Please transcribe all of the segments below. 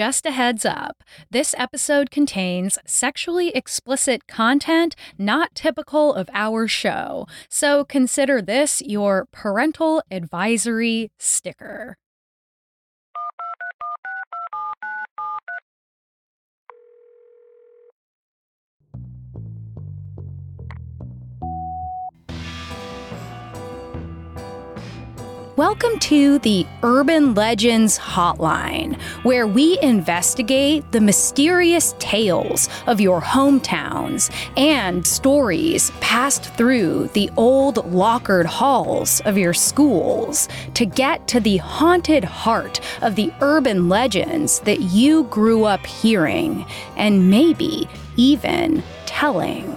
Just a heads up this episode contains sexually explicit content not typical of our show, so consider this your parental advisory sticker. Welcome to the Urban Legends Hotline, where we investigate the mysterious tales of your hometowns and stories passed through the old lockered halls of your schools to get to the haunted heart of the urban legends that you grew up hearing and maybe even telling.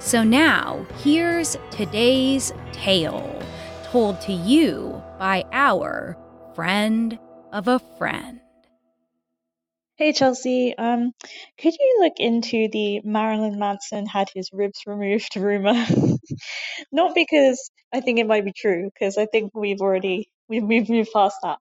So now, here's today's tale told to you by our friend of a friend. Hey Chelsey, um, could you look into the Marilyn Manson had his ribs removed rumor? Not because I think it might be true, because I think we've already we've, we've moved past that.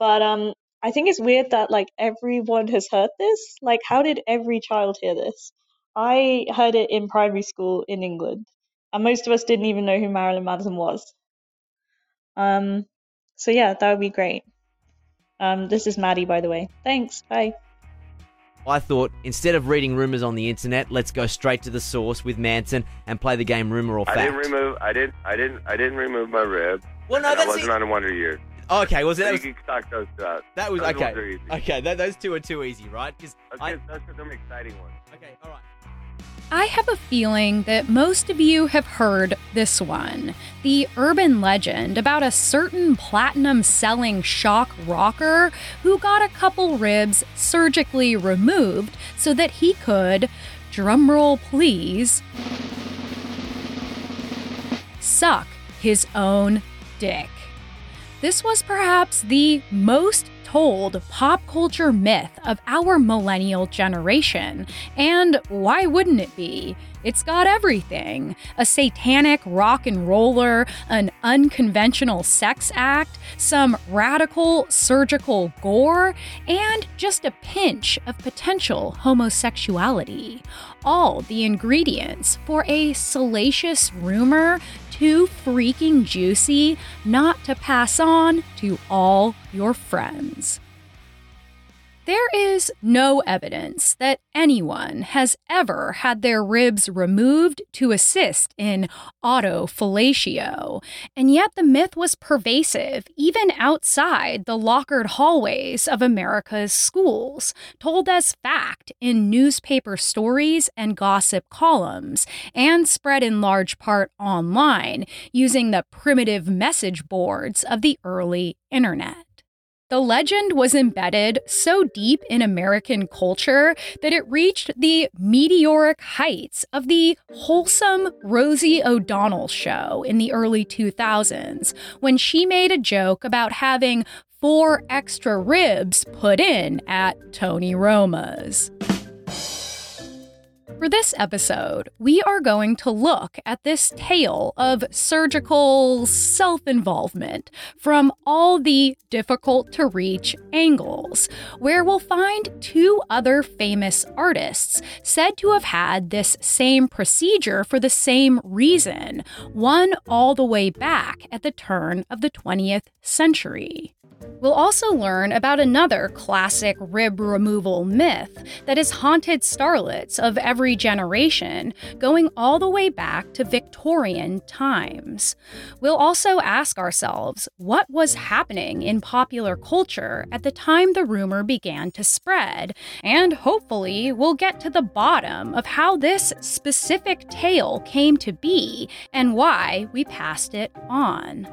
But um, I think it's weird that like everyone has heard this. Like, how did every child hear this? I heard it in primary school in England, and most of us didn't even know who Marilyn Manson was. Um, so yeah, that would be great. Um, this is Maddie, by the way. Thanks. Bye. I thought instead of reading rumors on the internet, let's go straight to the source with Manson and play the game rumor or fact. I didn't remove. I didn't. I didn't. I didn't remove my rib. Well, no, and I that's wasn't it. on a Wonder Years. Okay, well, so So that you was can stock those two out. that was Those ones are okay. easy. Okay, th- those two are too easy, right? 'Cause Let's I, get, let's get them exciting ones. okay, all right. I have a feeling that most of you have heard this one the urban legend about a certain platinum selling shock rocker who got a couple ribs surgically removed so that he could, drumroll please, suck his own dick. This was perhaps the most told pop culture myth of our millennial generation. And why wouldn't it be? It's got everything a satanic rock and roller, an unconventional sex act, some radical surgical gore, and just a pinch of potential homosexuality. All the ingredients for a salacious rumor too freaking juicy not to pass on to all your friends. There is no evidence that anyone has ever had their ribs removed to assist in autofellatio, and yet the myth was pervasive even outside the lockered hallways of America's schools, told as fact in newspaper stories and gossip columns, and spread in large part online using the primitive message boards of the early internet. The legend was embedded so deep in American culture that it reached the meteoric heights of the wholesome Rosie O'Donnell show in the early 2000s when she made a joke about having four extra ribs put in at Tony Roma's. For this episode, we are going to look at this tale of surgical self involvement from all the difficult to reach angles, where we'll find two other famous artists said to have had this same procedure for the same reason, one all the way back at the turn of the 20th century. We'll also learn about another classic rib removal myth that has haunted starlets of every generation, going all the way back to Victorian times. We'll also ask ourselves what was happening in popular culture at the time the rumor began to spread, and hopefully we'll get to the bottom of how this specific tale came to be and why we passed it on.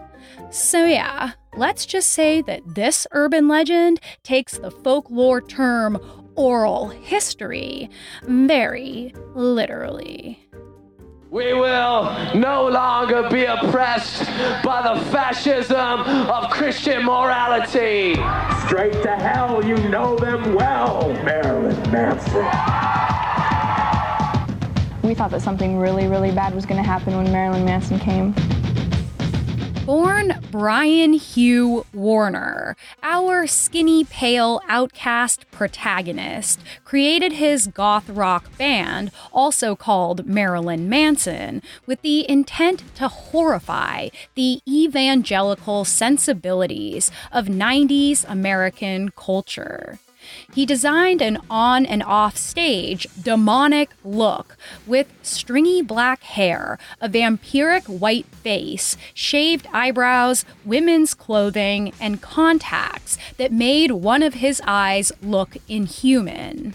So, yeah, let's just say that this urban legend takes the folklore term oral history very literally. We will no longer be oppressed by the fascism of Christian morality. Straight to hell, you know them well, Marilyn Manson. We thought that something really, really bad was going to happen when Marilyn Manson came. Born Brian Hugh Warner, our skinny, pale, outcast protagonist created his goth rock band, also called Marilyn Manson, with the intent to horrify the evangelical sensibilities of 90s American culture. He designed an on and off stage demonic look with stringy black hair, a vampiric white face, shaved eyebrows, women's clothing, and contacts that made one of his eyes look inhuman.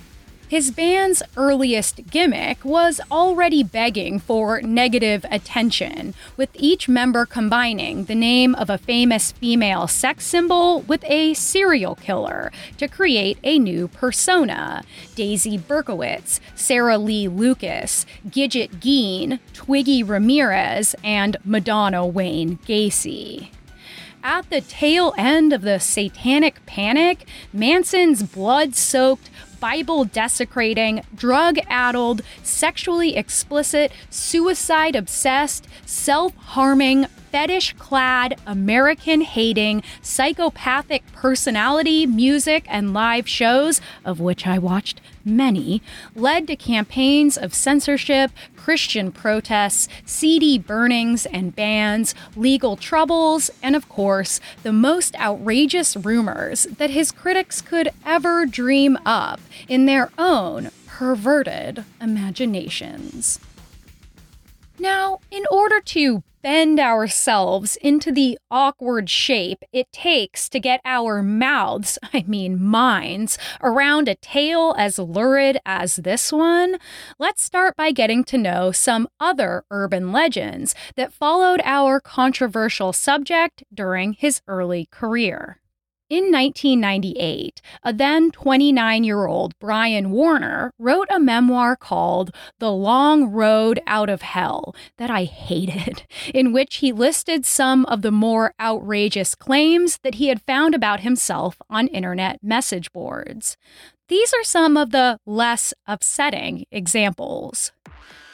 His band's earliest gimmick was already begging for negative attention, with each member combining the name of a famous female sex symbol with a serial killer to create a new persona. Daisy Berkowitz, Sara Lee Lucas, Gidget Gein, Twiggy Ramirez, and Madonna Wayne Gacy. At the tail end of the satanic panic, Manson's blood soaked, Bible desecrating, drug addled, sexually explicit, suicide obsessed, self harming, fetish clad, American hating, psychopathic personality, music, and live shows, of which I watched many, led to campaigns of censorship, Christian protests, CD burnings and bans, legal troubles, and of course, the most outrageous rumors that his critics could ever dream up in their own perverted imaginations. Now, in order to bend ourselves into the awkward shape it takes to get our mouths, I mean minds, around a tale as lurid as this one, let's start by getting to know some other urban legends that followed our controversial subject during his early career. In 1998, a then 29 year old Brian Warner wrote a memoir called The Long Road Out of Hell that I hated, in which he listed some of the more outrageous claims that he had found about himself on internet message boards. These are some of the less upsetting examples.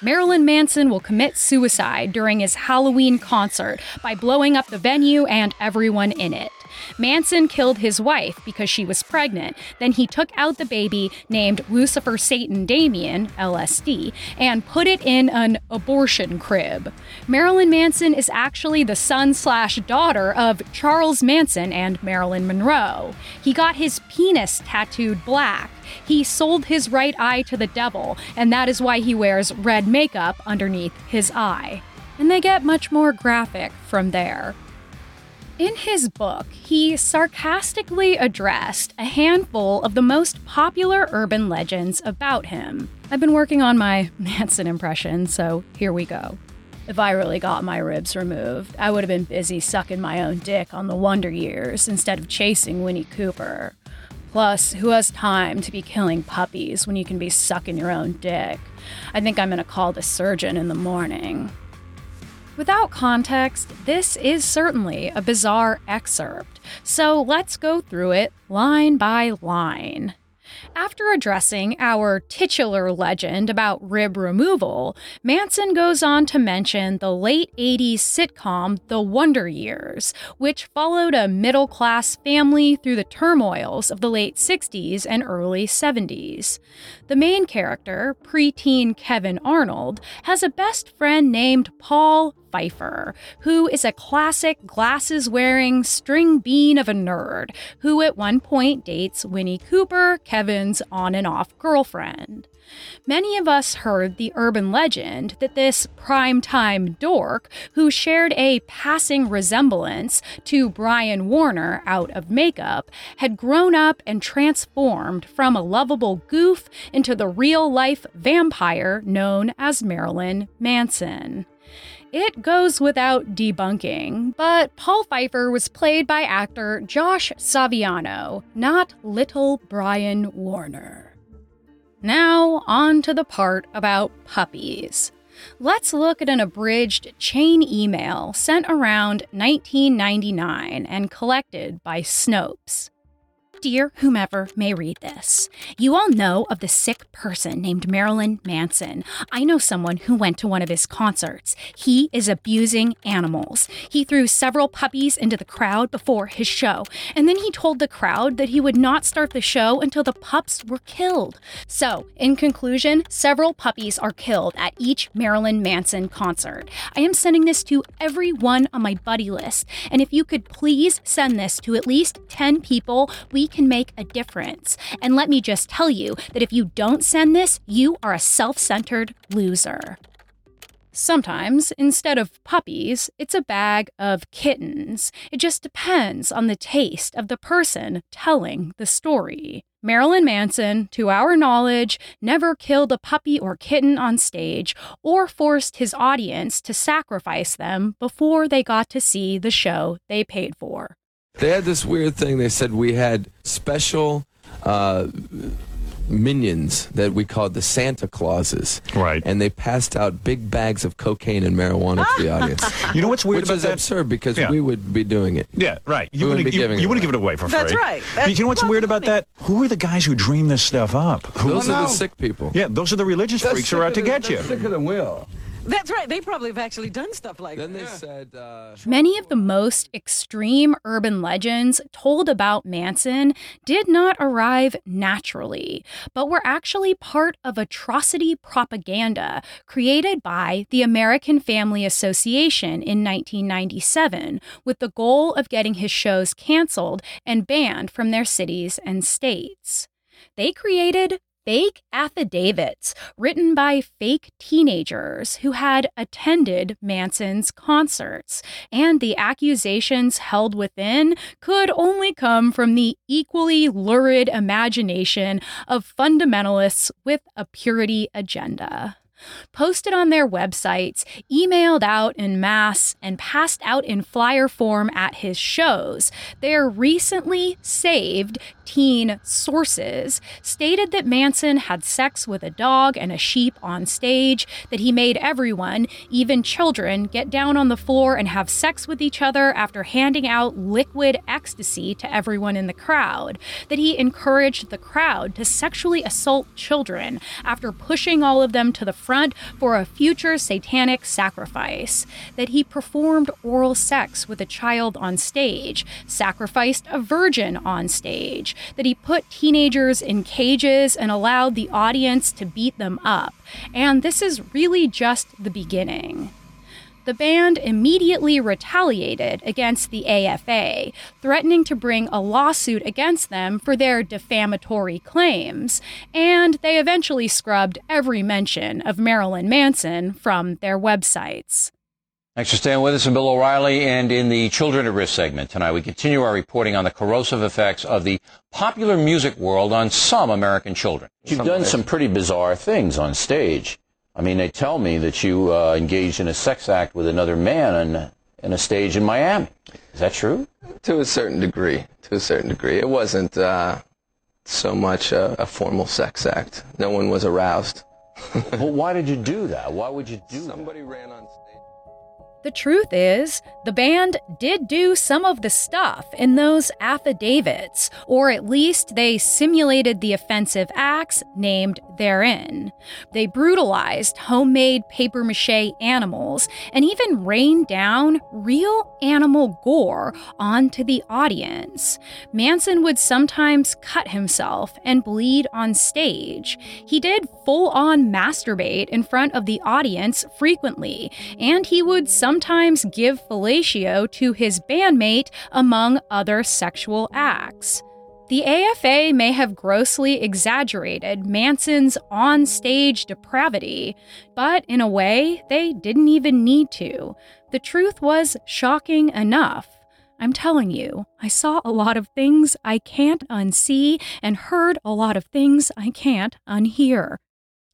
Marilyn Manson will commit suicide during his Halloween concert by blowing up the venue and everyone in it. Manson killed his wife because she was pregnant. Then he took out the baby named Lucifer Satan Damien, LSD, and put it in an abortion crib. Marilyn Manson is actually the son slash daughter of Charles Manson and Marilyn Monroe. He got his penis tattooed black. He sold his right eye to the devil, and that is why he wears red makeup underneath his eye. And they get much more graphic from there. In his book, he sarcastically addressed a handful of the most popular urban legends about him. I've been working on my Manson impression, so here we go. If I really got my ribs removed, I would have been busy sucking my own dick on the Wonder Years instead of chasing Winnie Cooper. Plus, who has time to be killing puppies when you can be sucking your own dick? I think I'm gonna call the surgeon in the morning. Without context, this is certainly a bizarre excerpt, so let's go through it line by line. After addressing our titular legend about rib removal, Manson goes on to mention the late 80s sitcom The Wonder Years, which followed a middle class family through the turmoils of the late 60s and early 70s. The main character, preteen Kevin Arnold, has a best friend named Paul Pfeiffer, who is a classic glasses wearing string bean of a nerd who at one point dates Winnie Cooper, Kevin's on and off girlfriend. Many of us heard the urban legend that this primetime dork, who shared a passing resemblance to Brian Warner out of makeup, had grown up and transformed from a lovable goof into the real life vampire known as Marilyn Manson. It goes without debunking, but Paul Pfeiffer was played by actor Josh Saviano, not little Brian Warner. Now, on to the part about puppies. Let's look at an abridged chain email sent around 1999 and collected by Snopes. Dear whomever may read this, you all know of the sick person named Marilyn Manson. I know someone who went to one of his concerts. He is abusing animals. He threw several puppies into the crowd before his show, and then he told the crowd that he would not start the show until the pups were killed. So, in conclusion, several puppies are killed at each Marilyn Manson concert. I am sending this to everyone on my buddy list, and if you could please send this to at least 10 people, we can make a difference. And let me just tell you that if you don't send this, you are a self centered loser. Sometimes, instead of puppies, it's a bag of kittens. It just depends on the taste of the person telling the story. Marilyn Manson, to our knowledge, never killed a puppy or kitten on stage or forced his audience to sacrifice them before they got to see the show they paid for. They had this weird thing. They said we had special uh, minions that we called the Santa Clauses. Right. And they passed out big bags of cocaine and marijuana to the audience. You know what's weird Which about is that? absurd because Yeah. we would be doing it. Yeah, right. We You wouldn't wouldn't, be you, giving it you wouldn't away. give it away for free. That's free. right. But you know what's That's weird about that? Who are the guys who dream this stuff up? Who, Those are no. the sick people. yeah, those are the religious freaks who are out to get you. Sicker than will. That's right. They probably have actually done stuff like Then that. they said, uh, Many of the most extreme urban legends told about Manson did not arrive naturally, but were actually part of atrocity propaganda created by the American Family Association in 1997 with the goal of getting his shows canceled and banned from their cities and states. They created fake affidavits written by fake teenagers who had attended Manson's concerts, and the accusations held within could only come from the equally lurid imagination of fundamentalists with a purity agenda posted on their websites, emailed out in mass, and passed out in flyer form at his shows. Their recently saved teen sources stated that Manson had sex with a dog and a sheep on stage, that he made everyone, even children, get down on the floor and have sex with each other after handing out liquid ecstasy to everyone in the crowd, that he encouraged the crowd to sexually assault children after pushing all of them to the front for a future satanic sacrifice, that he performed oral sex with a child on stage, sacrificed a virgin on stage, that he put teenagers in cages and allowed the audience to beat them up. And this is really just the beginning. The band immediately retaliated against the AFA, threatening to bring a lawsuit against them for their defamatory claims, and they eventually scrubbed every mention of Marilyn Manson from their websites. Thanks for staying with us. I'm Bill O'Reilly, and in the Children at Risk segment tonight, we continue our reporting on the corrosive effects of the popular music world on some American children. You've done some pretty bizarre things on stage. I mean, they tell me that you uh, engaged in a sex act with another man on, in a stage in Miami. Is that true? To a certain degree. To a certain degree. It wasn't uh, so much a, a formal sex act. No one was aroused. well, why did you do that? Why would you do Somebody ran on stage. The truth is, the band did do some of the stuff in those affidavits, or at least they simulated the offensive acts named therein. They brutalized homemade papier mache animals and even rained down real animal gore onto the audience. Manson would sometimes cut himself and bleed on stage. He did full on masturbate in front of the audience frequently, and he would sometimes give fellatio to his bandmate, among other sexual acts. The AFA may have grossly exaggerated Manson's on stage depravity, but in a way, they didn't even need to. The truth was shocking enough. I'm telling you, I saw a lot of things I can't unsee and heard a lot of things I can't unhear.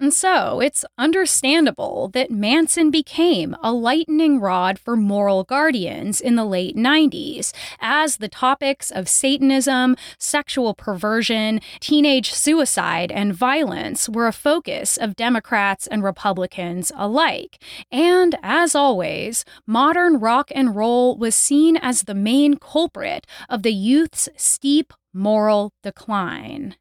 And so it's understandable that Manson became a lightning rod for moral guardians in the late 90s, as the topics of Satanism, sexual perversion, teenage suicide, and violence were a focus of Democrats and Republicans alike. And as always, modern rock and roll was seen as the main culprit of the youth's steep moral decline.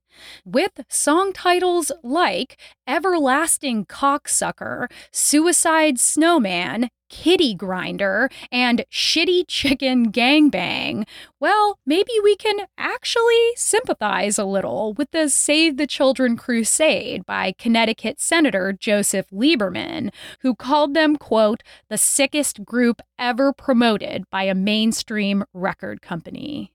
With song titles like Everlasting Cocksucker, Suicide Snowman, Kitty Grinder, and Shitty Chicken Gangbang, well, maybe we can actually sympathize a little with the Save the Children crusade by Connecticut Senator Joseph Lieberman, who called them, quote, the sickest group ever promoted by a mainstream record company.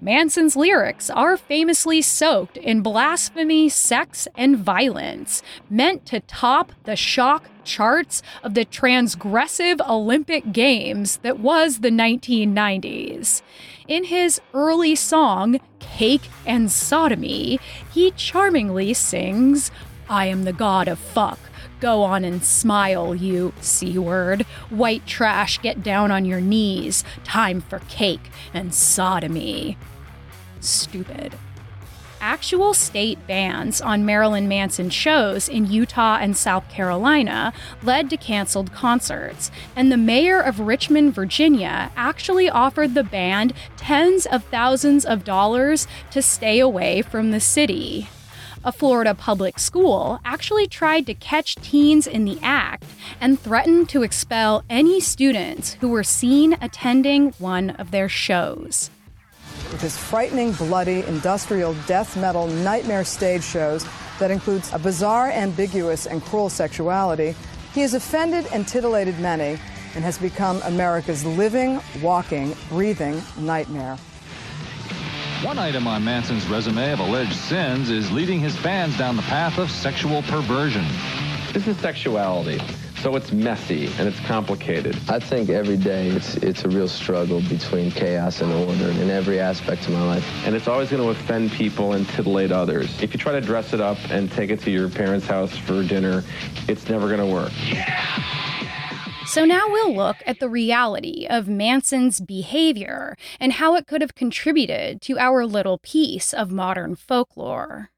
Manson's lyrics are famously soaked in blasphemy, sex, and violence, meant to top the shock charts of the transgressive Olympic Games that was the 1990s. In his early song, Cake and Sodomy, he charmingly sings, I am the god of fuck. Go on and smile, you C word. White trash, get down on your knees. Time for cake and sodomy. Stupid. Actual state bans on Marilyn Manson shows in Utah and South Carolina led to canceled concerts, and the mayor of Richmond, Virginia actually offered the band tens of thousands of dollars to stay away from the city a Florida public school actually tried to catch teens in the act and threatened to expel any students who were seen attending one of their shows. With his frightening, bloody, industrial death metal nightmare stage shows that includes a bizarre, ambiguous, and cruel sexuality, he has offended and titillated many and has become America's living, walking, breathing nightmare. One item on Manson's resume of alleged sins is leading his fans down the path of sexual perversion. This is sexuality. So it's messy and it's complicated. I think every day it's it's a real struggle between chaos and order in every aspect of my life. And it's always going to offend people and titillate others. If you try to dress it up and take it to your parents' house for dinner, it's never going to work. So now we'll look at the reality of Manson's behavior and how it could have contributed to our little piece of modern folklore.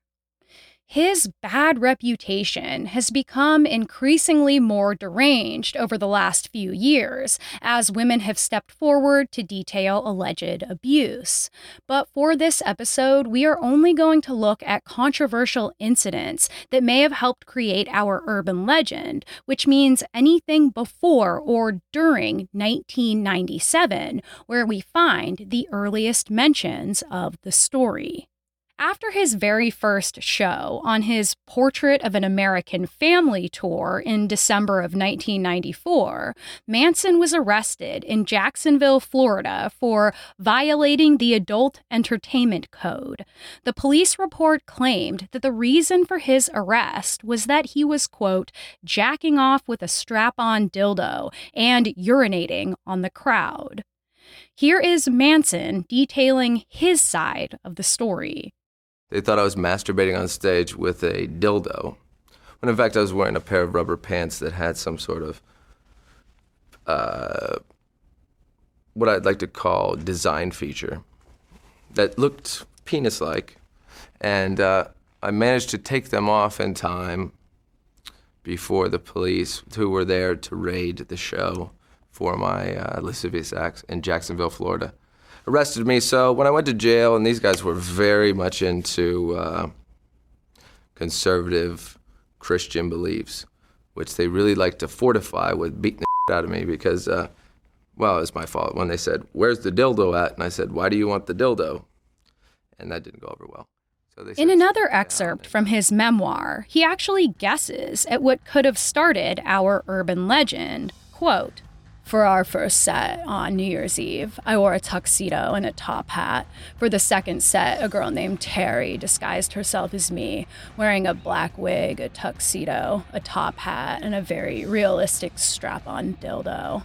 His bad reputation has become increasingly more deranged over the last few years as women have stepped forward to detail alleged abuse. But for this episode, we are only going to look at controversial incidents that may have helped create our urban legend, which means anything before or during 1997, where we find the earliest mentions of the story. After his very first show on his Portrait of an American Family tour in December of 1994, Manson was arrested in Jacksonville, Florida for violating the Adult Entertainment Code. The police report claimed that the reason for his arrest was that he was, quote, jacking off with a strap on dildo and urinating on the crowd. Here is Manson detailing his side of the story. They thought I was masturbating on stage with a dildo, when in fact I was wearing a pair of rubber pants that had some sort of uh, what I'd like to call design feature that looked penis like. And uh, I managed to take them off in time before the police, who were there to raid the show for my uh, lascivious acts in Jacksonville, Florida arrested me. So when I went to jail, and these guys were very much into uh, conservative Christian beliefs, which they really like to fortify with beating the out of me because, uh, well, it was my fault when they said, "Where's the dildo at?" and I said, "Why do you want the dildo?" and that didn't go over well. So In another excerpt from his memoir, he actually guesses at what could have started our urban legend. Quote, for our first set on New Year's Eve, I wore a tuxedo and a top hat. For the second set, a girl named Terry disguised herself as me, wearing a black wig, a tuxedo, a top hat, and a very realistic strap on dildo.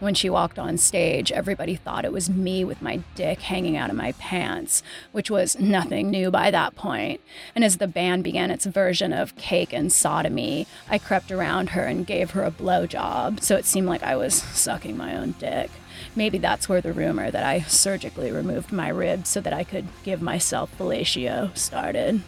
When she walked on stage, everybody thought it was me with my dick hanging out of my pants, which was nothing new by that point. And as the band began its version of Cake and Sodomy, I crept around her and gave her a blowjob, so it seemed like I was sucking my own dick. Maybe that's where the rumor that I surgically removed my ribs so that I could give myself fellatio started.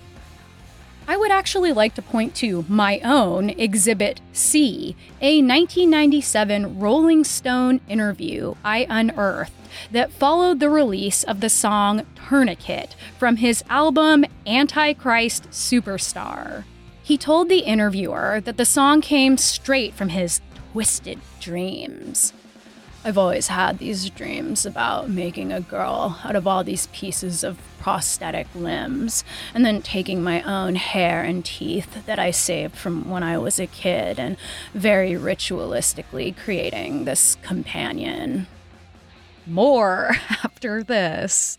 I would actually like to point to my own Exhibit C, a 1997 Rolling Stone interview I unearthed that followed the release of the song Tourniquet from his album Antichrist Superstar. He told the interviewer that the song came straight from his twisted dreams. I've always had these dreams about making a girl out of all these pieces of prosthetic limbs, and then taking my own hair and teeth that I saved from when I was a kid and very ritualistically creating this companion. More after this.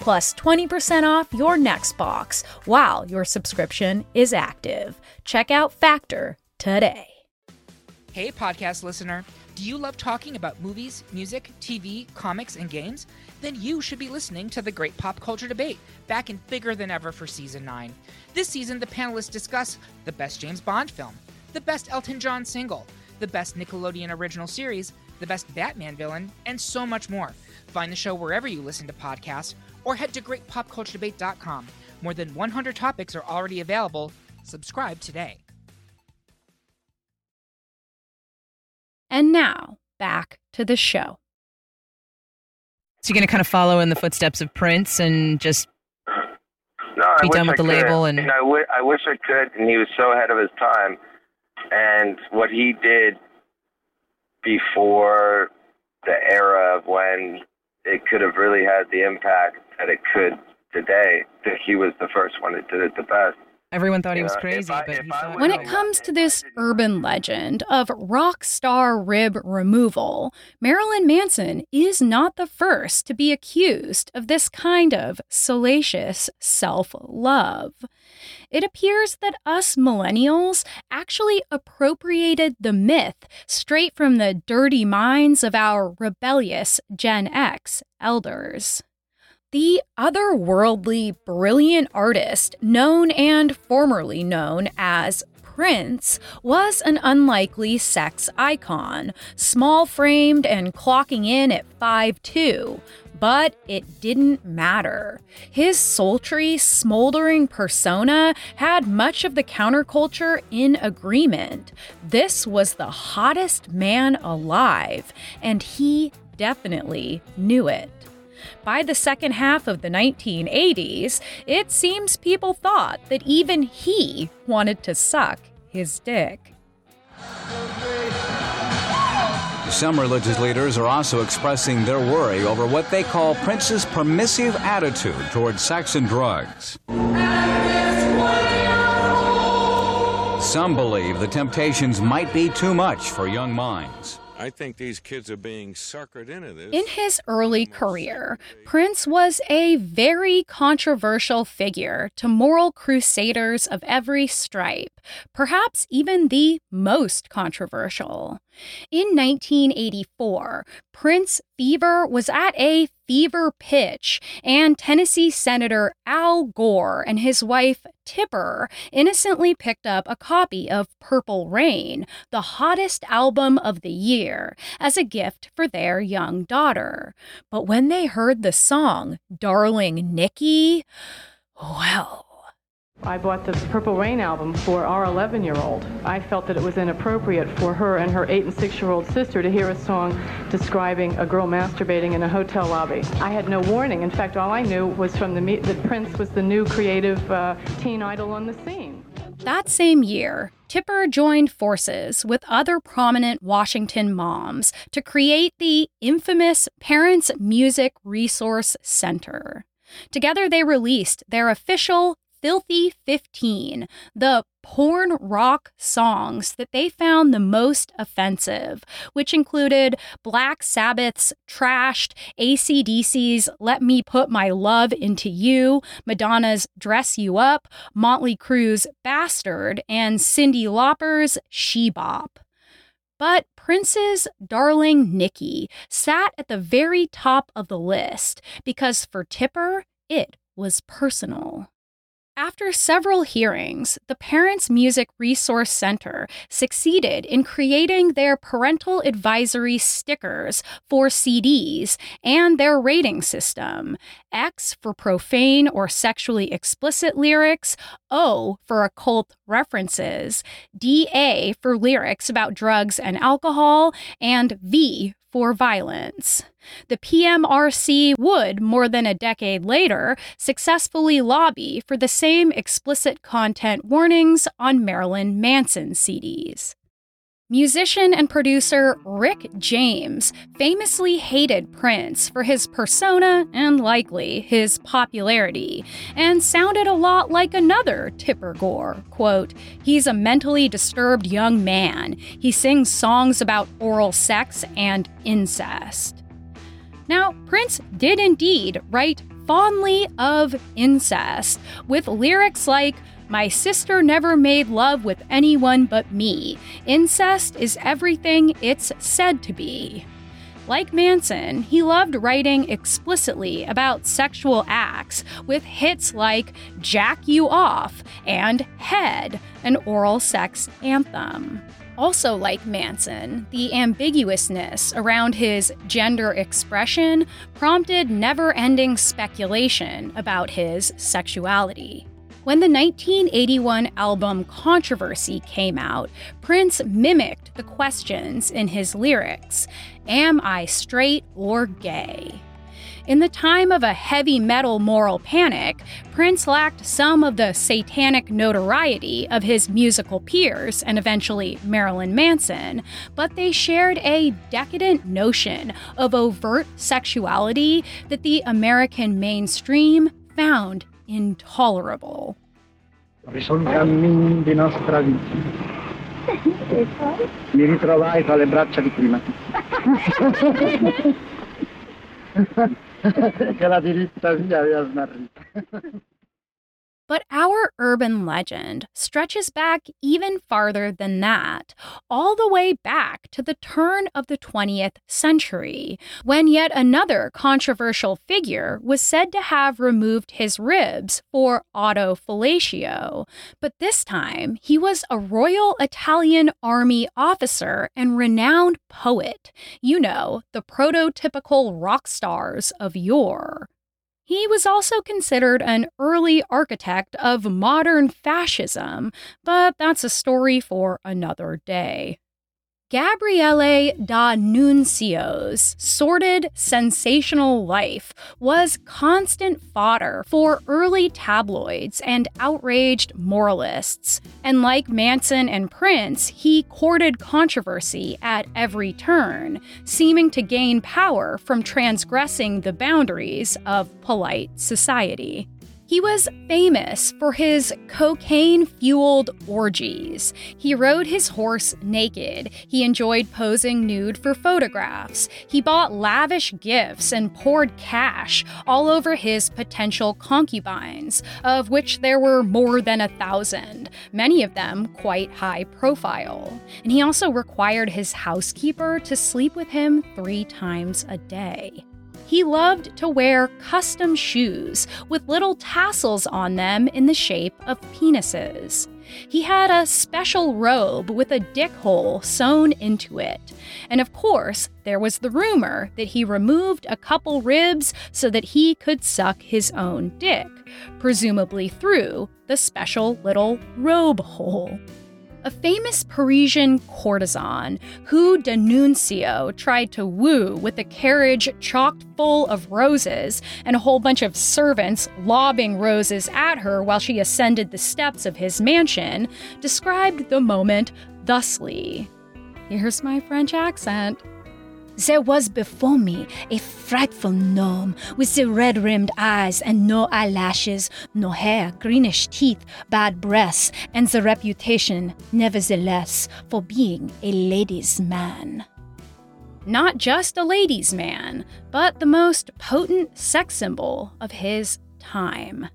plus 20% off your next box while your subscription is active. Check out Factor today. Hey, podcast listener. Do you love talking about movies, music, TV, comics, and games? Then you should be listening to the Great Pop Culture Debate, back and bigger than ever for season 9. This season, the panelists discuss the best James Bond film, the best Elton John single, the best Nickelodeon original series, the best Batman villain, and so much more. Find the show wherever you listen to podcasts or head to greatpopculturedebate.com. More than 100 topics are already available. Subscribe today. And now, back to the show. So you're going to kind of follow in the footsteps of Prince and just No, be wish done with I the could. label and You know, I, w- I wish I could, and he was so ahead of his time. And what he did before the era of when it could have really had the impact that it could today, that he was the first one that did it the best. everyone thought he was crazy, I- but he thought When it comes to this urban legend of rock star rib removal, Marilyn Manson is not the first to be accused of this kind of salacious self love. It appears that us millennials actually appropriated the myth straight from the dirty minds of our rebellious Gen X elders. The otherworldly, brilliant artist, known and formerly known as Prince, was an unlikely sex icon, small framed and clocking in at 5'2. But it didn't matter. His sultry, smoldering persona had much of the counterculture in agreement. This was the hottest man alive, and he definitely knew it. By the second half of the 1980s, it seems people thought that even he wanted to suck his dick. Some religious leaders are also expressing their worry over what they call Prince's permissive attitude toward sex and drugs. Some believe the temptations might be too much for young minds. I think these kids are being suckered into this. In his early career, Prince was a very controversial figure to moral crusaders of every stripe, perhaps even the most controversial. In 1984, Prince fever was at a fever pitch, and Tennessee Senator Al Gore and his wife Tipper innocently picked up a copy of Purple Rain, the hottest album of the year, as a gift for their young daughter. But when they heard the song, Darling Nikki, well, I bought the Purple Rain album for our 11 year old. I felt that it was inappropriate for her and her 8 and 6 year old sister to hear a song describing a girl masturbating in a hotel lobby. I had no warning. In fact, all I knew was from the me- that Prince was the new creative uh, teen idol on the scene. That same year, Tipper joined forces with other prominent Washington moms to create the infamous Parents Music Resource Center. Together, they released their official Filthy 15, the porn rock songs that they found the most offensive, which included Black Sabbath's Trashed, ACDC's Let Me Put My Love Into You, Madonna's Dress You Up, Motley Crue's Bastard, and Cyndi Lauper's She Bop. But Prince's Darling Nikki sat at the very top of the list because for Tipper, it was personal. After several hearings, the Parents Music Resource Center succeeded in creating their parental advisory stickers for CDs and their rating system. X for profane or sexually explicit lyrics, O for occult references, DA for lyrics about drugs and alcohol, and V for violence. The PMRC would, more than a decade later, successfully lobby for the same explicit content warnings on Marilyn Manson CDs. Musician and producer Rick James famously hated Prince for his persona and likely his popularity, and sounded a lot like another Tipper Gore. Quote, He's a mentally disturbed young man. He sings songs about oral sex and incest. Now, Prince did indeed write fondly of incest, with lyrics like, my sister never made love with anyone but me. Incest is everything it's said to be. Like Manson, he loved writing explicitly about sexual acts with hits like Jack You Off and Head, an oral sex anthem. Also, like Manson, the ambiguousness around his gender expression prompted never ending speculation about his sexuality. When the 1981 album Controversy came out, Prince mimicked the questions in his lyrics Am I straight or gay? In the time of a heavy metal moral panic, Prince lacked some of the satanic notoriety of his musical peers and eventually Marilyn Manson, but they shared a decadent notion of overt sexuality that the American mainstream found intolerable. cammin di nostra vita. Mi ritrovai tra le braccia di Climati. que la tirita sí había una. But our urban legend stretches back even farther than that, all the way back to the turn of the 20th century, when yet another controversial figure was said to have removed his ribs for autofellatio. But this time, he was a Royal Italian Army officer and renowned poet. You know, the prototypical rock stars of yore. He was also considered an early architect of modern fascism, but that's a story for another day. Gabriele D'Annunzio's sordid, sensational life was constant fodder for early tabloids and outraged moralists. And like Manson and Prince, he courted controversy at every turn, seeming to gain power from transgressing the boundaries of polite society. He was famous for his cocaine fueled orgies. He rode his horse naked. He enjoyed posing nude for photographs. He bought lavish gifts and poured cash all over his potential concubines, of which there were more than a thousand, many of them quite high profile. And he also required his housekeeper to sleep with him three times a day. He loved to wear custom shoes with little tassels on them in the shape of penises. He had a special robe with a dick hole sewn into it. And of course, there was the rumor that he removed a couple ribs so that he could suck his own dick, presumably through the special little robe hole a famous Parisian courtesan who D'Annunzio tried to woo with a carriage chocked full of roses and a whole bunch of servants lobbing roses at her while she ascended the steps of his mansion, described the moment thusly. Here's my French accent. There was before me a frightful gnome with the red rimmed eyes and no eyelashes, no hair, greenish teeth, bad breasts, and the reputation, nevertheless, for being a ladies' man. Not just a ladies' man, but the most potent sex symbol of his time.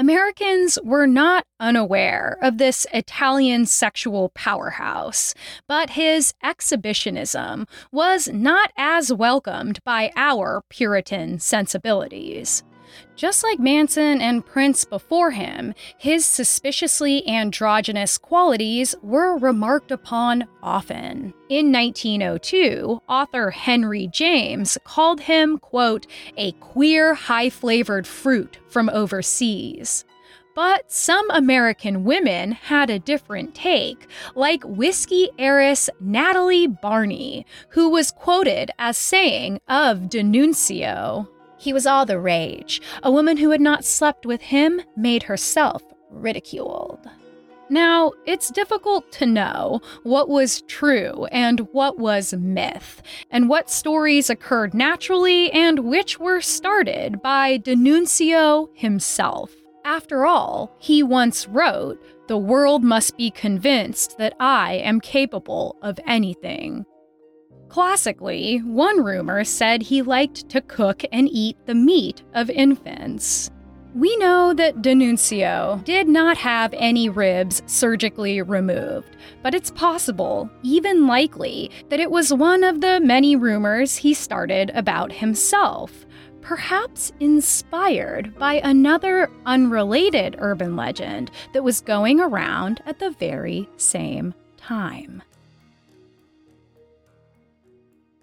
Americans were not unaware of this Italian sexual powerhouse, but his exhibitionism was not as welcomed by our Puritan sensibilities. Just like Manson and Prince before him, his suspiciously androgynous qualities were remarked upon often. In 1902, author Henry James called him, quote, a queer, high flavored fruit from overseas. But some American women had a different take, like whiskey heiress Natalie Barney, who was quoted as saying of D'Annunzio, he was all the rage. A woman who had not slept with him made herself ridiculed. Now, it's difficult to know what was true and what was myth, and what stories occurred naturally and which were started by D'Annunzio himself. After all, he once wrote, The world must be convinced that I am capable of anything. Classically, one rumor said he liked to cook and eat the meat of infants. We know that D'Annunzio did not have any ribs surgically removed, but it's possible, even likely, that it was one of the many rumors he started about himself, perhaps inspired by another unrelated urban legend that was going around at the very same time.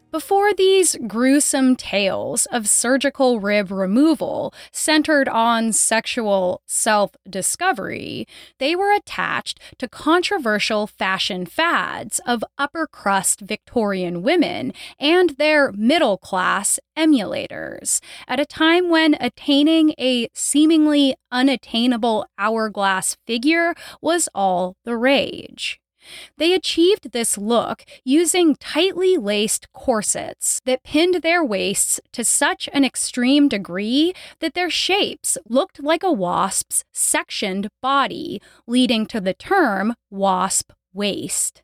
Before these gruesome tales of surgical rib removal centered on sexual self discovery, they were attached to controversial fashion fads of upper crust Victorian women and their middle class emulators, at a time when attaining a seemingly unattainable hourglass figure was all the rage. They achieved this look using tightly laced corsets that pinned their waists to such an extreme degree that their shapes looked like a wasp's sectioned body, leading to the term wasp waist.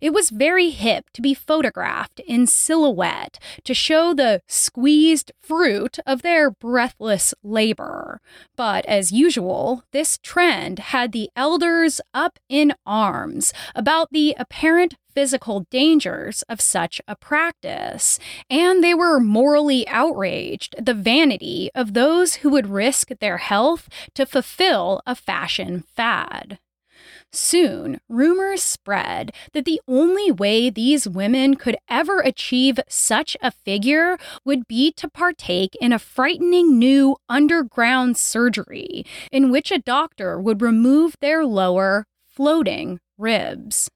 It was very hip to be photographed in silhouette to show the squeezed fruit of their breathless labor. But as usual, this trend had the elders up in arms about the apparent physical dangers of such a practice, and they were morally outraged at the vanity of those who would risk their health to fulfill a fashion fad. Soon, rumors spread that the only way these women could ever achieve such a figure would be to partake in a frightening new underground surgery in which a doctor would remove their lower, floating ribs.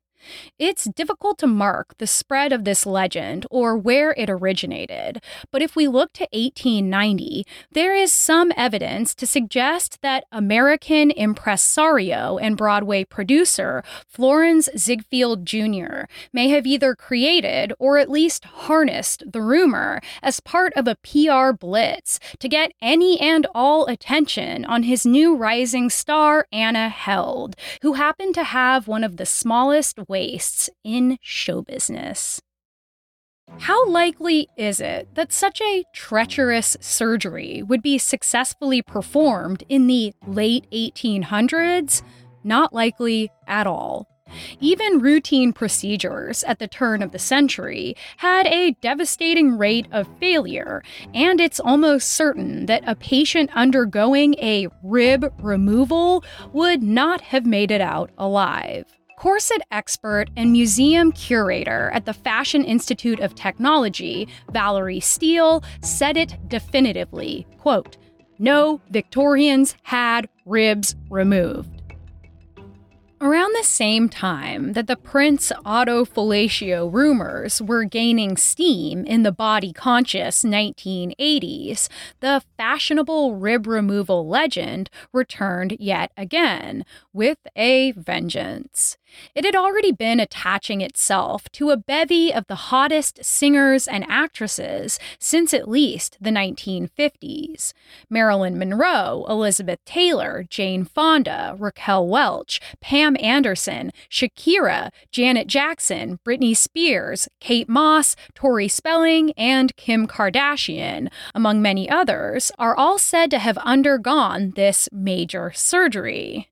It's difficult to mark the spread of this legend or where it originated, but if we look to 1890, there is some evidence to suggest that American impresario and Broadway producer Florence Ziegfeld Jr. may have either created or at least harnessed the rumor as part of a PR blitz to get any and all attention on his new rising star, Anna Held, who happened to have one of the smallest waists in show business. How likely is it that such a treacherous surgery would be successfully performed in the late 1800s? Not likely at all. Even routine procedures at the turn of the century had a devastating rate of failure, and it's almost certain that a patient undergoing a rib removal would not have made it out alive. Corset expert and museum curator at the Fashion Institute of Technology, Valerie Steele, said it definitively, quote, "No Victorians had ribs removed." Around the same time that the Prince autofellatio rumors were gaining steam in the body conscious 1980s, the fashionable rib removal legend returned yet again with a vengeance. It had already been attaching itself to a bevy of the hottest singers and actresses since at least the 1950s Marilyn Monroe, Elizabeth Taylor, Jane Fonda, Raquel Welch, Pam Anderson, Shakira, Janet Jackson, Britney Spears, Kate Moss, Tori Spelling, and Kim Kardashian, among many others, are all said to have undergone this major surgery.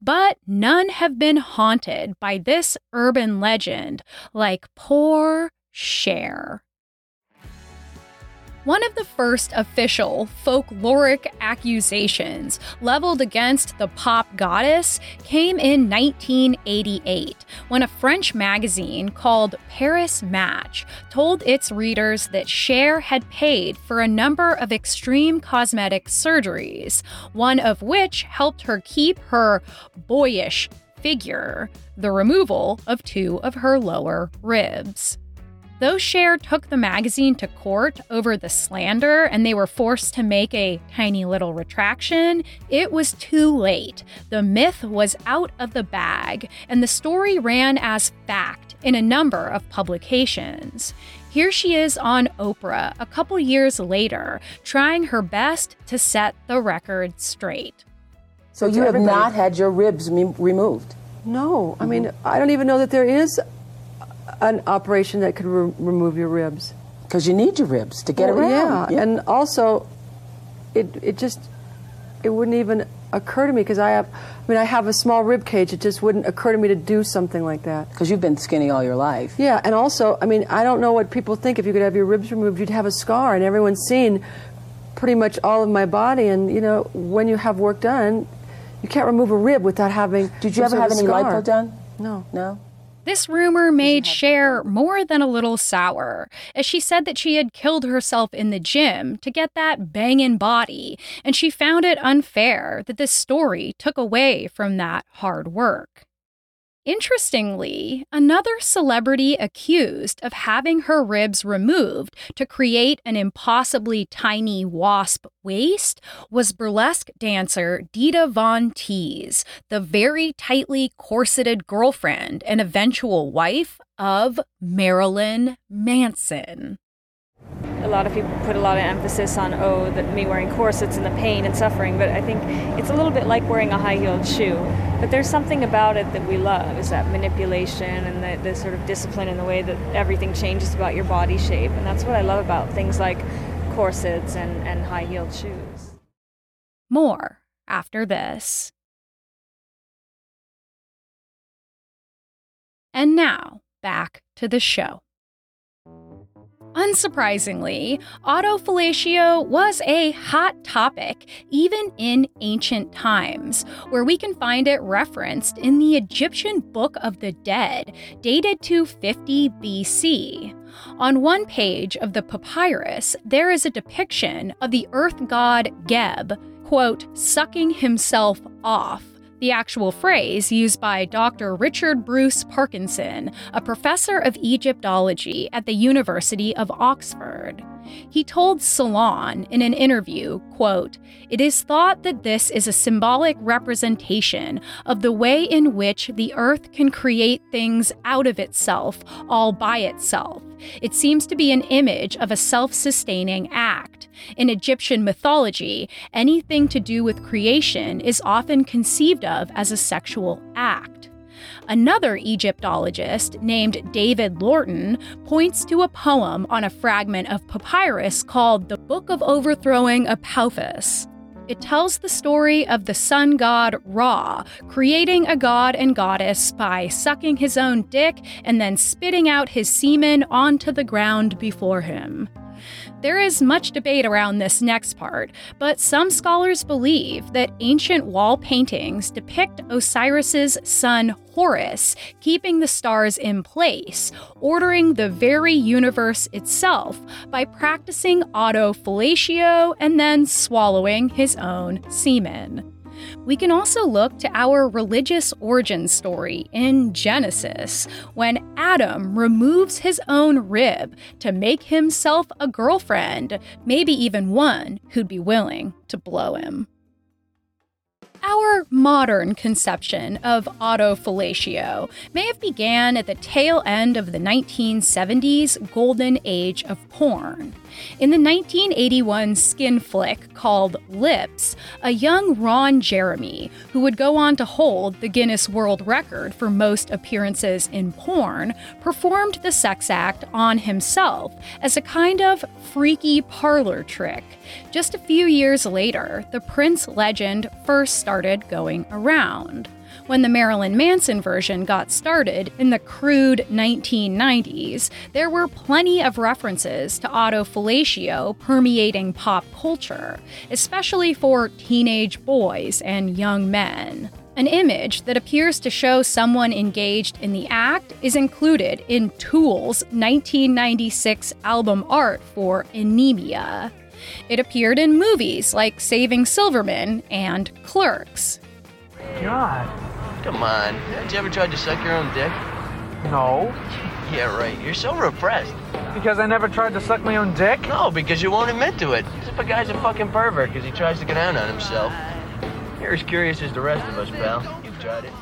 But none have been haunted by this urban legend like poor Cher. One of the first official folkloric accusations leveled against the pop goddess came in 1988 when a French magazine called Paris Match told its readers that Cher had paid for a number of extreme cosmetic surgeries, one of which helped her keep her boyish figure, the removal of two of her lower ribs. Though Cher took the magazine to court over the slander and they were forced to make a tiny little retraction, it was too late. The myth was out of the bag, and the story ran as fact in a number of publications. Here she is on Oprah a couple years later, trying her best to set the record straight. So you have not had your ribs me- removed? No, I mean, I don't even know that there is an operation that could re- remove your ribs. Because you need your ribs to get Well, around. Yeah. and also, it it just it wouldn't even occur to me because I have, I mean, I have a small rib cage. It just wouldn't occur to me to do something like that. Because you've been skinny all your life. Yeah, and also, I mean, I don't know what people think. If you could have your ribs removed, you'd have a scar, and everyone's seen pretty much all of my body. And you know, when you have work done, you can't remove a rib without having. Did you ever have any scar. lipo done? No. No? This rumor made Cher more than a little sour, as she said that she had killed herself in the gym to get that bangin' body, and she found it unfair that this story took away from that hard work. Interestingly, another celebrity accused of having her ribs removed to create an impossibly tiny wasp waist was burlesque dancer Dita Von Teese, the very tightly corseted girlfriend and eventual wife of Marilyn Manson. A lot of people put a lot of emphasis on, oh, that me wearing corsets and the pain and suffering, but I think it's a little bit like wearing a high heeled shoe. But there's something about it that we love, is that manipulation and the, the sort of discipline and the way that everything changes about your body shape. And that's what I love about things like corsets and, and high heeled shoes. More after this. And now, back to the show. Unsurprisingly, autofellatio was a hot topic even in ancient times, where we can find it referenced in the Egyptian Book of the Dead, dated to 50 BC. On one page of the papyrus, there is a depiction of the earth god Geb, quote, sucking himself off the actual phrase used by Dr. Richard Bruce Parkinson, a professor of Egyptology at the University of Oxford. He told Salon in an interview, quote, "It is thought that this is a symbolic representation of the way in which the earth can create things out of itself all by itself. It seems to be an image of a self-sustaining act. In Egyptian mythology, anything to do with creation is often conceived of as a sexual act." Another Egyptologist named David Lorton points to a poem on a fragment of papyrus called the Book of Overthrowing Apophis. It tells the story of the sun god Ra creating a god and goddess by sucking his own dick and then spitting out his semen onto the ground before him. There is much debate around this next part, but some scholars believe that ancient wall paintings depict Osiris's son Horus keeping the stars in place, ordering the very universe itself by practicing autofellatio and then swallowing his own semen. We can also look to our religious origin story in Genesis, when Adam removes his own rib to make himself a girlfriend, maybe even one who'd be willing to blow him. Our modern conception of autofellatio may have began at the tail end of the 1970s golden age of porn. In the 1981 skin flick called Lips, a young Ron Jeremy, who would go on to hold the Guinness World Record for most appearances in porn, performed the sex act on himself as a kind of freaky parlor trick. Just a few years later, the Prince legend first started going around when the Marilyn Manson version got started in the crude 1990s, there were plenty of references to autofellatio permeating pop culture, especially for teenage boys and young men. An image that appears to show someone engaged in the act is included in Tool's 1996 album art for Ænima. It appeared in movies like Saving Silverman and Clerks. God. Come on. Have you ever tried to suck your own dick? No. Yeah, right. You're so repressed. Because I never tried to suck my own dick? No, because you won't admit to it. As if a guy's a fucking pervert because he tries to get down on himself. You're as curious as the rest of us, pal. You've tried it.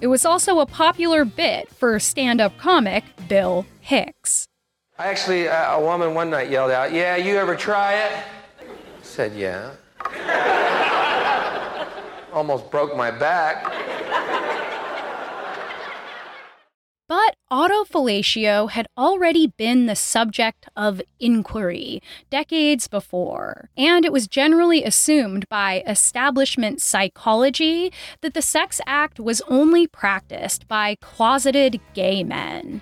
It was also a popular bit for stand up comic Bill Hicks. I actually, uh, a woman one night yelled out, Yeah, you ever try it? Said, Yeah. Almost broke my back. But autofellatio had already been the subject of inquiry decades before, and it was generally assumed by establishment psychology that the sex act was only practiced by closeted gay men.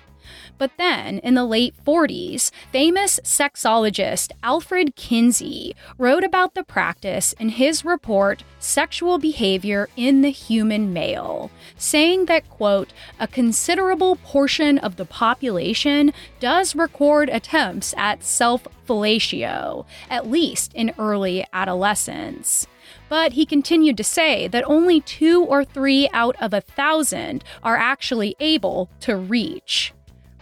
But then, in the late 40s, famous sexologist Alfred Kinsey wrote about the practice in his report, Sexual Behavior in the Human Male, saying that, quote, a considerable portion of the population does record attempts at self fellatio, at least in early adolescence. But he continued to say that only two or three out of a thousand are actually able to reach.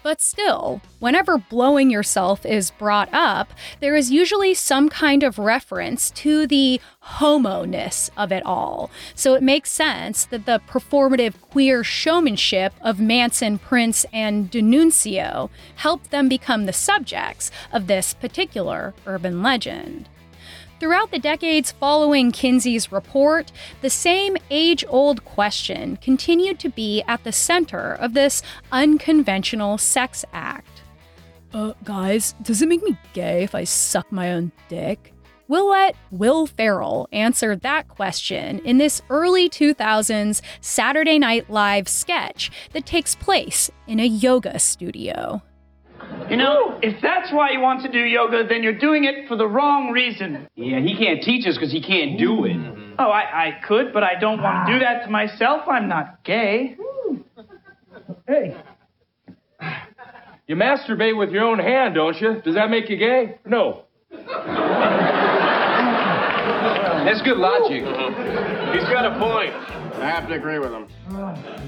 But still, whenever blowing yourself is brought up, there is usually some kind of reference to the homo ness of it all. So it makes sense that the performative queer showmanship of Manson, Prince, and D'Annunzio helped them become the subjects of this particular urban legend. Throughout the decades following Kinsey's report, the same age old question continued to be at the center of this unconventional sex act. Uh, guys, does it make me gay if I suck my own dick? We'll let Will Ferrell answer that question in this early 2000s Saturday Night Live sketch that takes place in a yoga studio. You know, if that's why you want to do yoga, then you're doing it for the wrong reason. Yeah, he can't teach us because he can't do it. Oh, I, I could, but I don't want to do that to myself. I'm not gay. Hey. You masturbate with your own hand, don't you? Does that make you gay? No. That's good logic. He's got a point. I have to agree with him.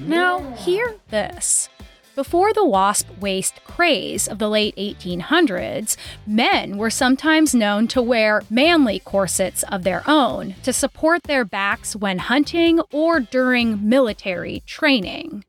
Now, hear this. Before the wasp waist craze of the late 1800s, men were sometimes known to wear manly corsets of their own to support their backs when hunting or during military training.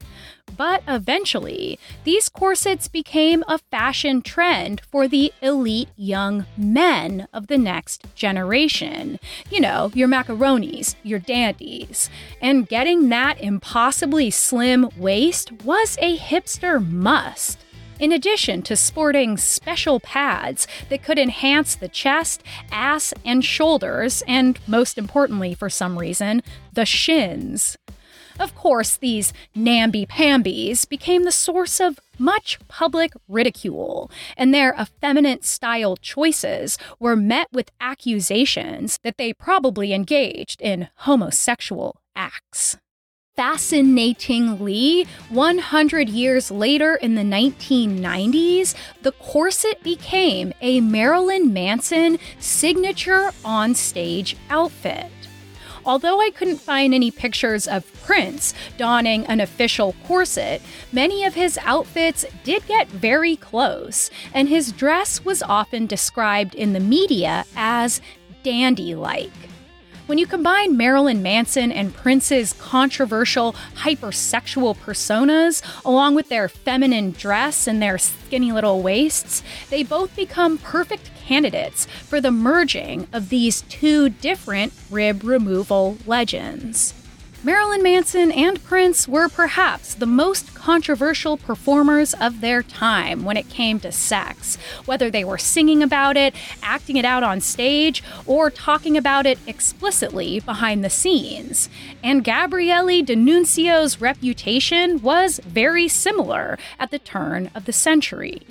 But eventually, these corsets became a fashion trend for the elite young men of the next generation. You know, your macaronis, your dandies. And getting that impossibly slim waist was a hipster must. In addition to sporting special pads that could enhance the chest, ass, and shoulders, and most importantly, for some reason, the shins. Of course, these namby-pambies became the source of much public ridicule, and their effeminate style choices were met with accusations that they probably engaged in homosexual acts. Fascinatingly, 100 years later in the 1990s, the corset became a Marilyn Manson signature on-stage outfit. Although I couldn't find any pictures of Prince donning an official corset, many of his outfits did get very close, and his dress was often described in the media as dandy like. When you combine Marilyn Manson and Prince's controversial hypersexual personas, along with their feminine dress and their skinny little waists, they both become perfect candidates for the merging of these two different rib removal legends. Marilyn Manson and Prince were perhaps the most controversial performers of their time when it came to sex, whether they were singing about it, acting it out on stage, or talking about it explicitly behind the scenes. And Gabriele D'Annunzio's reputation was very similar at the turn of the century.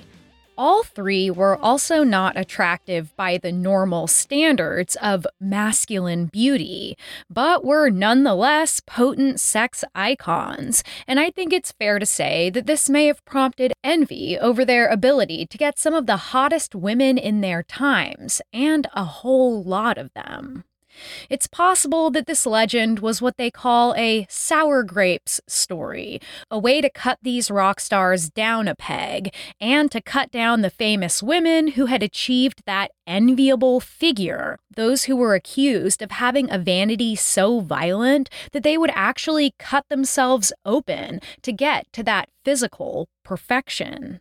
All three were also not attractive by the normal standards of masculine beauty, but were nonetheless potent sex icons. And I think it's fair to say that this may have prompted envy over their ability to get some of the hottest women in their times, and a whole lot of them. It's possible that this legend was what they call a sour grapes story, a way to cut these rock stars down a peg, and to cut down the famous women who had achieved that enviable figure, those who were accused of having a vanity so violent that they would actually cut themselves open to get to that physical perfection.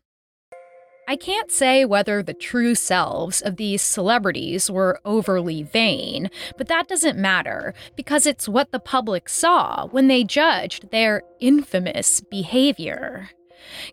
I can't say whether the true selves of these celebrities were overly vain, but that doesn't matter because it's what the public saw when they judged their infamous behavior.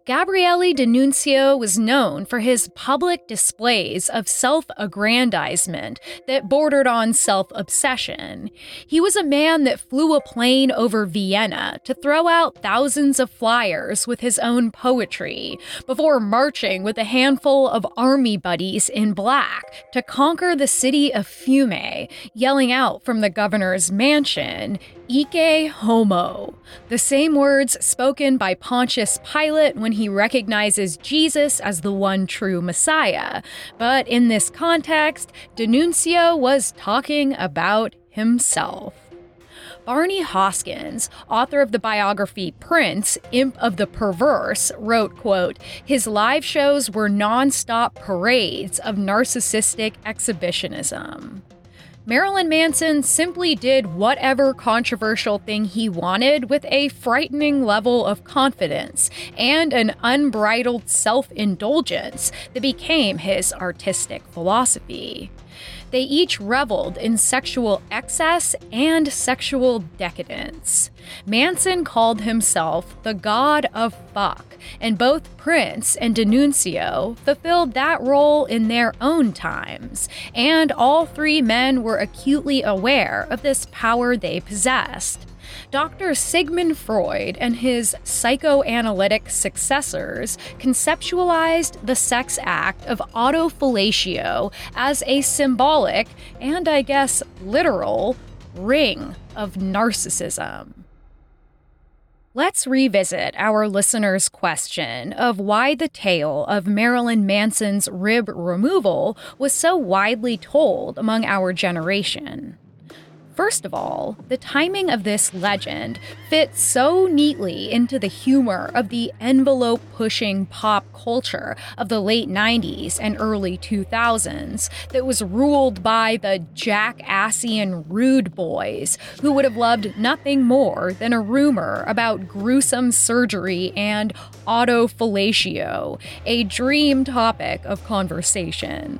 Gabriele D'Annunzio was known for his public displays of self aggrandizement that bordered on self obsession. He was a man that flew a plane over Vienna to throw out thousands of flyers with his own poetry before marching with a handful of army buddies in black to conquer the city of Fiume, yelling out from the governor's mansion, Ecce homo, the same words spoken by Pontius Pilate when he recognizes Jesus as the one true Messiah. But in this context, D'Annunzio was talking about himself. Barney Hoskyns, author of the biography Prince, Imp of the Perverse, wrote, quote, his live shows were non-stop parades of narcissistic exhibitionism. Marilyn Manson simply did whatever controversial thing he wanted with a frightening level of confidence and an unbridled self indulgence that became his artistic philosophy. They each reveled in sexual excess and sexual decadence. Manson called himself the god of fuck, and both Prince and D'Annunzio fulfilled that role in their own times, and all three men were acutely aware of this power they possessed. Dr. Sigmund Freud and his psychoanalytic successors conceptualized the sex act of autofellatio as a symbolic, and I guess literal, ring of narcissism. Let's revisit our listener's question of why the tale of Marilyn Manson's rib removal was so widely told among our generation. First of all, the timing of this legend fits so neatly into the humor of the envelope pushing pop culture of the late 90s and early 2000s that was ruled by the jackassian rude boys who would have loved nothing more than a rumor about gruesome surgery and autofellatio, a dream topic of conversation.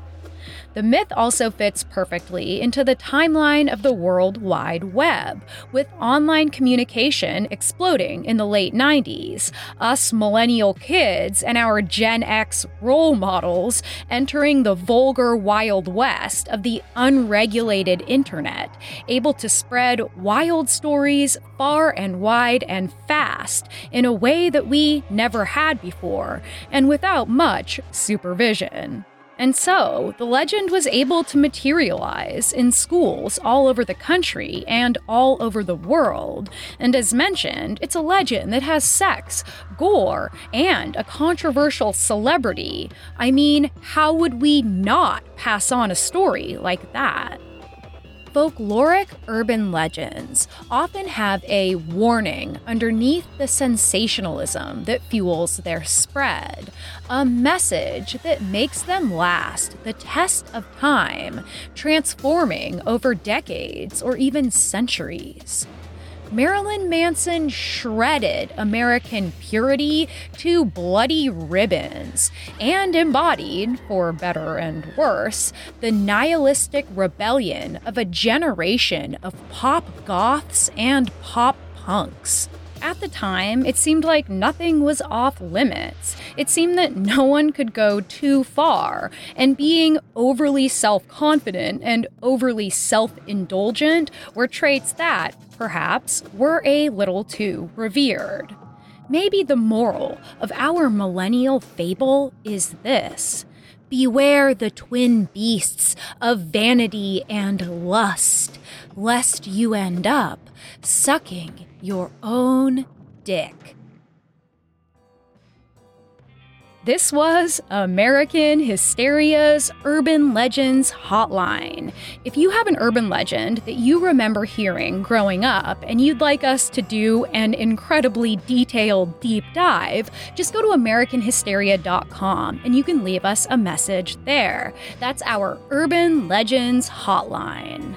The myth also fits perfectly into the timeline of the World Wide Web, with online communication exploding in the late 90s, us millennial kids and our Gen X role models entering the vulgar Wild West of the unregulated internet, able to spread wild stories far and wide and fast in a way that we never had before, and without much supervision. And so, the legend was able to materialize in schools all over the country and all over the world. And as mentioned, it's a legend that has sex, gore, and a controversial celebrity. I mean, how would we not pass on a story like that? Folkloric urban legends often have a warning underneath the sensationalism that fuels their spread, a message that makes them last the test of time, transforming over decades or even centuries. Marilyn Manson shredded American purity to bloody ribbons and embodied, for better and worse, the nihilistic rebellion of a generation of pop goths and pop punks. At the time, it seemed like nothing was off limits. It seemed that no one could go too far, and being overly self confident and overly self indulgent were traits that, perhaps, were a little too revered. Maybe the moral of our millennial fable is this Beware the twin beasts of vanity and lust, lest you end up sucking your own dick. This was American Hysteria's Urban Legends Hotline. If you have an urban legend that you remember hearing growing up and you'd like us to do an incredibly detailed deep dive, just go to AmericanHysteria.com and you can leave us a message there. That's our Urban Legends Hotline.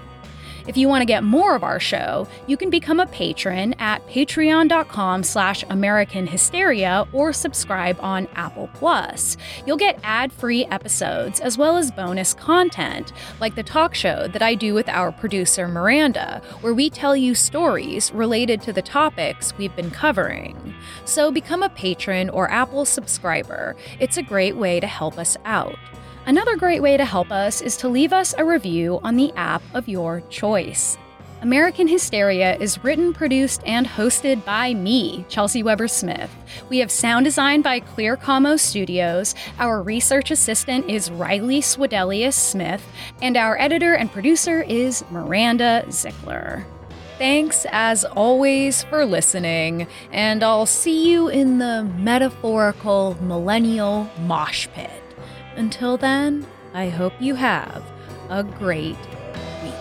If you want to get more of our show, you can become a patron at patreon.com slash American Hysteria or subscribe on Apple Plus. You'll get ad-free episodes as well as bonus content, like the talk show that I do with our producer Miranda, where we tell you stories related to the topics we've been covering. So become a patron or Apple subscriber. It's a great way to help us out. Another great way to help us is to leave us a review on the app of your choice. American Hysteria is written, produced, and hosted by me, Chelsey Weber Smith. We have sound design by Clear Commo Studios. Our research assistant is Riley Swedelius Smith, and our editor and producer is Miranda Zickler. Thanks, as always, for listening, and I'll see you in the metaphorical millennial mosh pit. Until then, I hope you have a great week.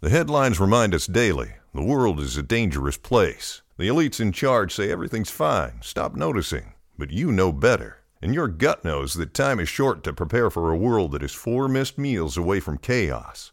The headlines remind us daily the world is a dangerous place. The elites in charge say everything's fine, stop noticing. But you know better. And your gut knows that time is short to prepare for a world that is four missed meals away from chaos.